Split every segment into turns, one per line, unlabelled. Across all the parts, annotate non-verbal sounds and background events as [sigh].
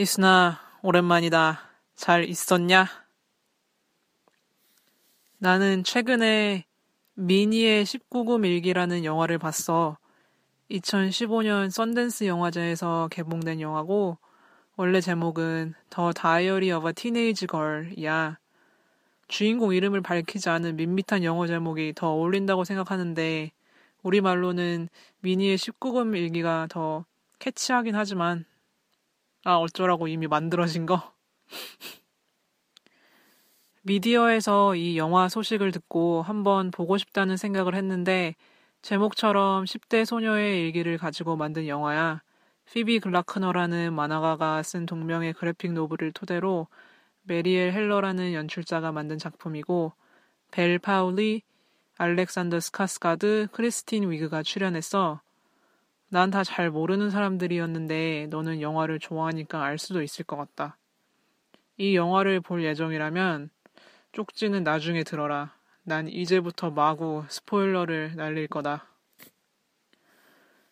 희순아, 오랜만이다. 잘 있었냐? 나는 최근에 미니의 19금 일기라는 영화를 봤어. 2015년 썬댄스 영화제에서 개봉된 영화고, 원래 제목은 더 다이어리 어바 티네이지 걸이야. 주인공 이름을 밝히지 않은 밋밋한 영어 제목이 더 어울린다고 생각하는데, 우리말로는 미니의 19금 일기가 더 catchy하긴 하지만, 아, 어쩌라고 이미 만들어진 거? 미디어에서 이 영화 소식을 듣고 한번 보고 싶다는 생각을 했는데 제목처럼 10대 소녀의 일기를 가지고 만든 영화야. 피비 글로크너라는 만화가가 쓴 동명의 graphic novel을 토대로 메리엘 헬러라는 연출자가 만든 작품이고 벨 파울리, 알렉산더 스카스가드, 크리스틴 위그가 출연했어. 난 다 잘 모르는 사람들이었는데 너는 영화를 좋아하니까 알 수도 있을 것 같다. 이 영화를 볼 예정이라면 쪽지는 나중에 들어라. 난 이제부터 마구 스포일러를 날릴 거다.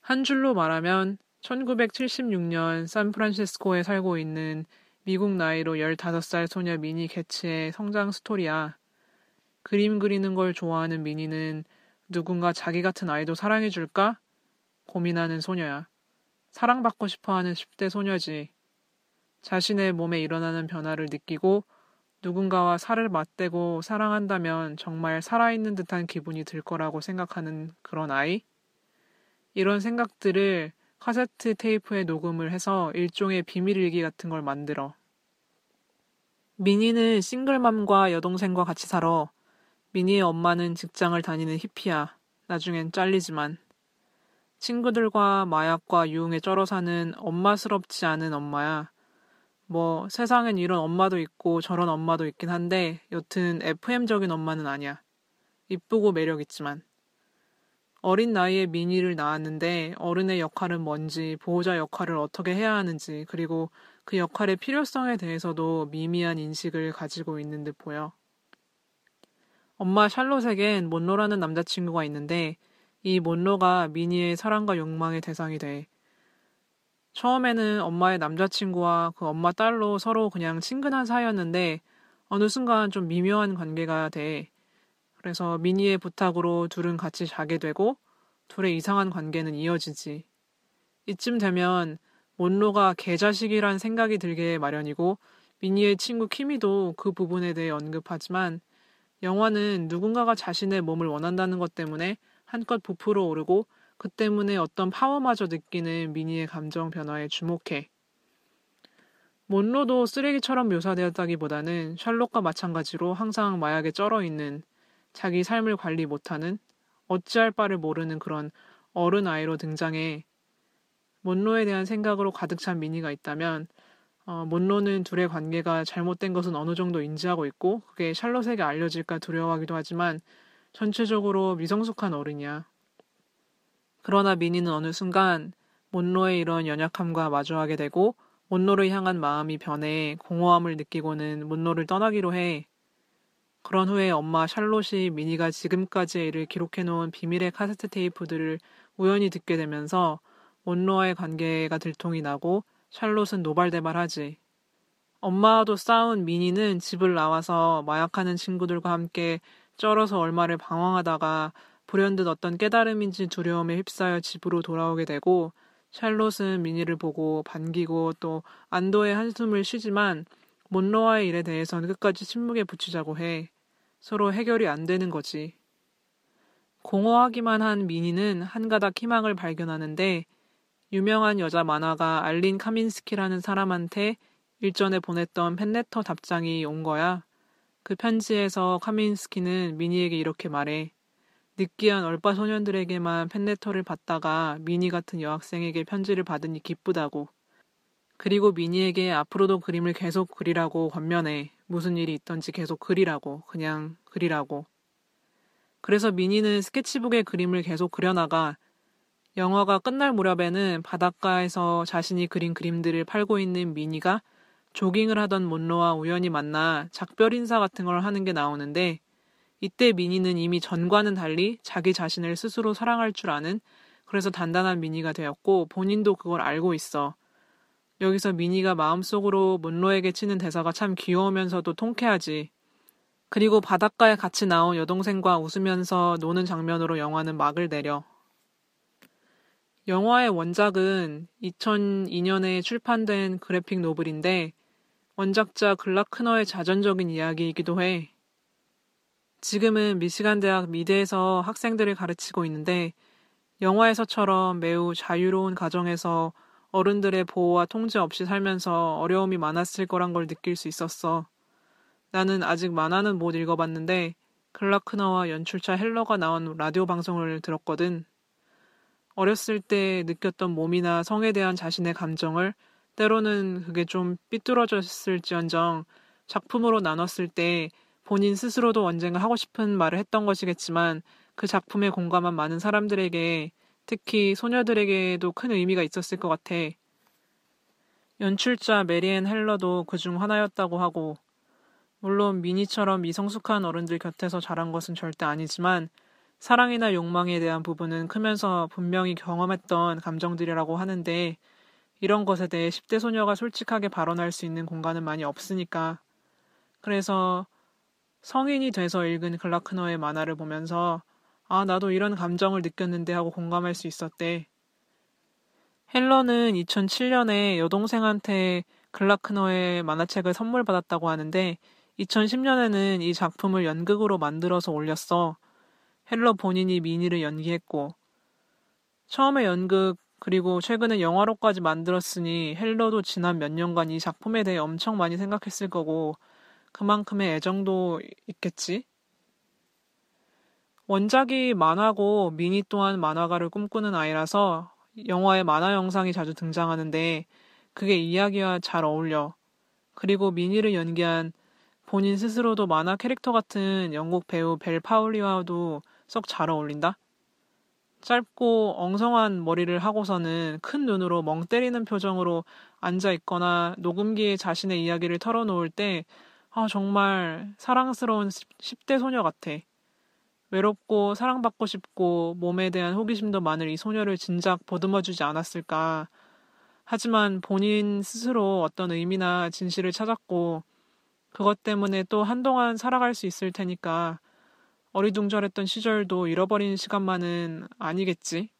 한 줄로 말하면 1976년 샌프란시스코에 살고 있는 미국 나이로 15살 소녀 미니 개츠의 성장 스토리야. 그림 그리는 걸 좋아하는 미니는 누군가 자기 같은 아이도 사랑해줄까? 고민하는 소녀야. 사랑받고 싶어 하는 10대 소녀지. 자신의 몸에 일어나는 변화를 느끼고 누군가와 살을 맞대고 사랑한다면 정말 살아있는 듯한 기분이 들 거라고 생각하는 그런 아이? 이런 생각들을 카세트 테이프에 녹음을 해서 일종의 비밀일기 같은 걸 만들어. 미니는 싱글맘과 여동생과 같이 살아. 미니의 엄마는 직장을 다니는 히피야. 나중엔 잘리지만. 친구들과 마약과 유흥에 쩔어 사는 엄마스럽지 않은 엄마야. 뭐 세상엔 이런 엄마도 있고 저런 엄마도 있긴 한데 여튼 FM적인 엄마는 아니야. 이쁘고 매력 있지만. 어린 나이에 미니를 낳았는데 어른의 역할은 뭔지, 보호자 역할을 어떻게 해야 하는지, 그리고 그 역할의 필요성에 대해서도 미미한 인식을 가지고 있는 듯 보여. 엄마 샬롯에겐 몬로라는 남자친구가 있는데 이 몬로가 미니의 사랑과 욕망의 대상이 돼. 처음에는 엄마의 남자친구와 그 엄마 딸로 서로 그냥 친근한 사이였는데 어느 순간 좀 미묘한 관계가 돼. 그래서 미니의 부탁으로 둘은 같이 자게 되고 둘의 이상한 관계는 이어지지. 이쯤 되면 몬로가 개자식이란 생각이 들게 마련이고 미니의 친구 키미도 그 부분에 대해 언급하지만 영화는 누군가가 자신의 몸을 원한다는 것 때문에 한껏 부풀어 오르고 그 때문에 어떤 파워마저 느끼는 미니의 감정 변화에 주목해. 몬로도 쓰레기처럼 묘사되었다기보다는 샬롯과 마찬가지로 항상 마약에 쩔어 있는 자기 삶을 관리 못하는 어찌할 바를 모르는 그런 어른 아이로 등장해 몬로에 대한 생각으로 가득 찬 미니가 있다면 어, 몬로는 둘의 관계가 잘못된 것은 어느 정도 인지하고 있고 그게 샬롯에게 알려질까 두려워하기도 하지만 전체적으로 미성숙한 어른이야. 그러나 미니는 어느 순간 몬로의 이런 연약함과 마주하게 되고 몬로를 향한 마음이 변해 공허함을 느끼고는 몬로를 떠나기로 해. 그런 후에 엄마 샬롯이 미니가 지금까지의 일을 기록해놓은 비밀의 카세트 테이프들을 우연히 듣게 되면서 몬로와의 관계가 들통이 나고 샬롯은 노발대발하지. 엄마와도 싸운 미니는 집을 나와서 마약하는 친구들과 함께 쩔어서 얼마를 방황하다가 불현듯 어떤 깨달음인지 두려움에 휩싸여 집으로 돌아오게 되고 샬롯은 미니를 보고 반기고 또 안도의 한숨을 쉬지만 몬로와의 일에 대해서는 끝까지 침묵에 붙이자고 해. 서로 해결이 안 되는 거지. 공허하기만 한 미니는 한 가닥 희망을 발견하는데 유명한 여자 만화가 알린 카민스키라는 사람한테 일전에 보냈던 팬레터 답장이 온 거야. 그 편지에서 카민스키는 미니에게 이렇게 말해. 느끼한 얼빠 소년들에게만 팬레터를 받다가 미니 같은 여학생에게 편지를 받으니 기쁘다고. 그리고 미니에게 앞으로도 그림을 계속 그리라고 권면해. 무슨 일이 있던지 계속 그리라고. 그냥 그리라고. 그래서 미니는 스케치북에 그림을 계속 그려나가 영화가 끝날 무렵에는 바닷가에서 자신이 그린 그림들을 팔고 있는 미니가 조깅을 하던 몬로와 우연히 만나 작별 인사 같은 걸 하는 게 나오는데 이때 미니는 이미 전과는 달리 자기 자신을 스스로 사랑할 줄 아는 그래서 단단한 미니가 되었고 본인도 그걸 알고 있어. 여기서 미니가 마음속으로 몬로에게 치는 대사가 참 귀여우면서도 통쾌하지. 그리고 바닷가에 같이 나온 여동생과 웃으면서 노는 장면으로 영화는 막을 내려. 영화의 원작은 2002년에 출판된 그래픽 노블인데 원작자 글라크너의 자전적인 이야기이기도 해. 지금은 미시간 대학 미대에서 학생들을 가르치고 있는데 영화에서처럼 매우 자유로운 가정에서 어른들의 보호와 통제 없이 살면서 어려움이 많았을 거란 걸 느낄 수 있었어. 나는 아직 만화는 못 읽어봤는데 글라크너와 연출자 헬러가 나온 라디오 방송을 들었거든. 어렸을 때 느꼈던 몸이나 성에 대한 자신의 감정을 때로는 그게 좀 삐뚤어졌을지언정 작품으로 나눴을 때 본인 스스로도 언젠가 하고 싶은 말을 했던 것이겠지만 그 작품에 공감한 많은 사람들에게 특히 소녀들에게도 큰 의미가 있었을 것 같아. 연출자 메리앤 헬러도 그 중 하나였다고 하고, 물론 미니처럼 미성숙한 어른들 곁에서 자란 것은 절대 아니지만, 사랑이나 욕망에 대한 부분은 크면서 분명히 경험했던 감정들이라고 하는데, 이런 것에 대해 10대 소녀가 솔직하게 발언할 수 있는 공간은 많이 없으니까. 그래서 성인이 돼서 읽은 글라크너의 만화를 보면서 아, 나도 이런 감정을 느꼈는데 하고 공감할 수 있었대. 헬러는 2007년에 여동생한테 글라크너의 만화책을 선물 받았다고 하는데 2010년에는 이 작품을 연극으로 만들어서 올렸어. 헬러 본인이 미니를 연기했고 처음에 연극 그리고 최근에 영화로까지 만들었으니 헬러도 지난 몇 년간 이 작품에 대해 엄청 많이 생각했을 거고 그만큼의 애정도 있겠지? 원작이 만화고 미니 또한 만화가를 꿈꾸는 아이라서 영화에 만화 영상이 자주 등장하는데 그게 이야기와 잘 어울려. 그리고 미니를 연기한 본인 스스로도 만화 캐릭터 같은 영국 배우 벨 파울리와도 썩 잘 어울린다. 짧고 엉성한 머리를 하고서는 큰 눈으로 멍 때리는 표정으로 앉아 있거나 녹음기에 자신의 이야기를 털어놓을 때 아, 정말 사랑스러운 10대 소녀 같아. 외롭고 사랑받고 싶고 몸에 대한 호기심도 많을 이 소녀를 진작 보듬어주지 않았을까. 하지만 본인 스스로 어떤 의미나 진실을 찾았고 그것 때문에 또 한동안 살아갈 수 있을 테니까 어리둥절했던 시절도 잃어버린 시간만은 아니겠지.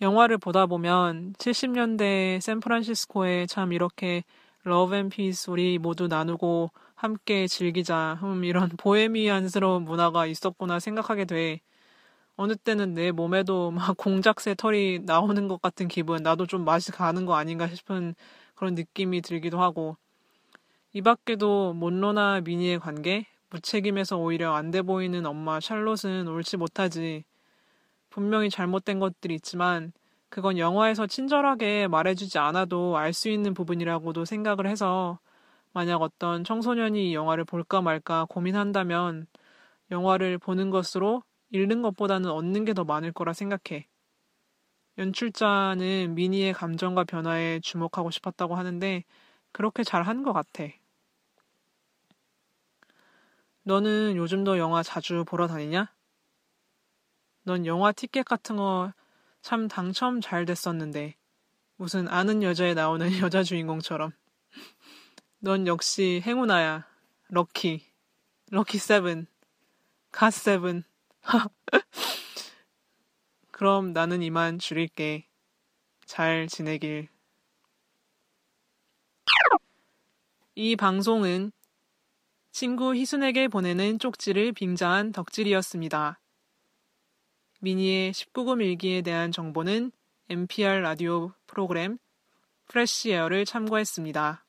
영화를 보다 보면 70년대 샌프란시스코에 참 이렇게 love and peace 우리 모두 나누고 함께 즐기자 음 이런 [laughs] 보헤미안스러운 문화가 있었구나 생각하게 돼. 어느 때는 내 몸에도 막 [laughs] 공작새 털이 나오는 것 같은 기분, 나도 좀 맛이 가는 거 아닌가 싶은 그런 느낌이 들기도 하고. 이 밖에도 몬로나 미니의 관계, 무책임해서 오히려 안 돼 보이는 엄마 샬롯은 옳지 못하지. 분명히 잘못된 것들이 있지만 그건 영화에서 친절하게 말해주지 않아도 알 수 있는 부분이라고도 생각을 해서 만약 어떤 청소년이 이 영화를 볼까 말까 고민한다면 영화를 보는 것으로 잃는 것보다는 얻는 게 더 많을 거라 생각해. 연출자는 미니의 감정과 변화에 주목하고 싶었다고 하는데 그렇게 잘 한 것 같아. 너는 요즘도 영화 자주 보러 다니냐? 넌 영화 티켓 같은 거 참 당첨 잘 됐었는데. 무슨 아는 여자에 나오는 [laughs] 여자 주인공처럼. 넌 역시 행운아야. 럭키. 럭키 세븐. 갓세븐. [laughs] 그럼 나는 이만 줄일게. 잘 지내길. 이 방송은 친구 희순에게 보내는 쪽지를 빙자한 덕질이었습니다. 미니의 19금 일기에 대한 정보는 NPR 라디오 프로그램 Fresh Air를 참고했습니다.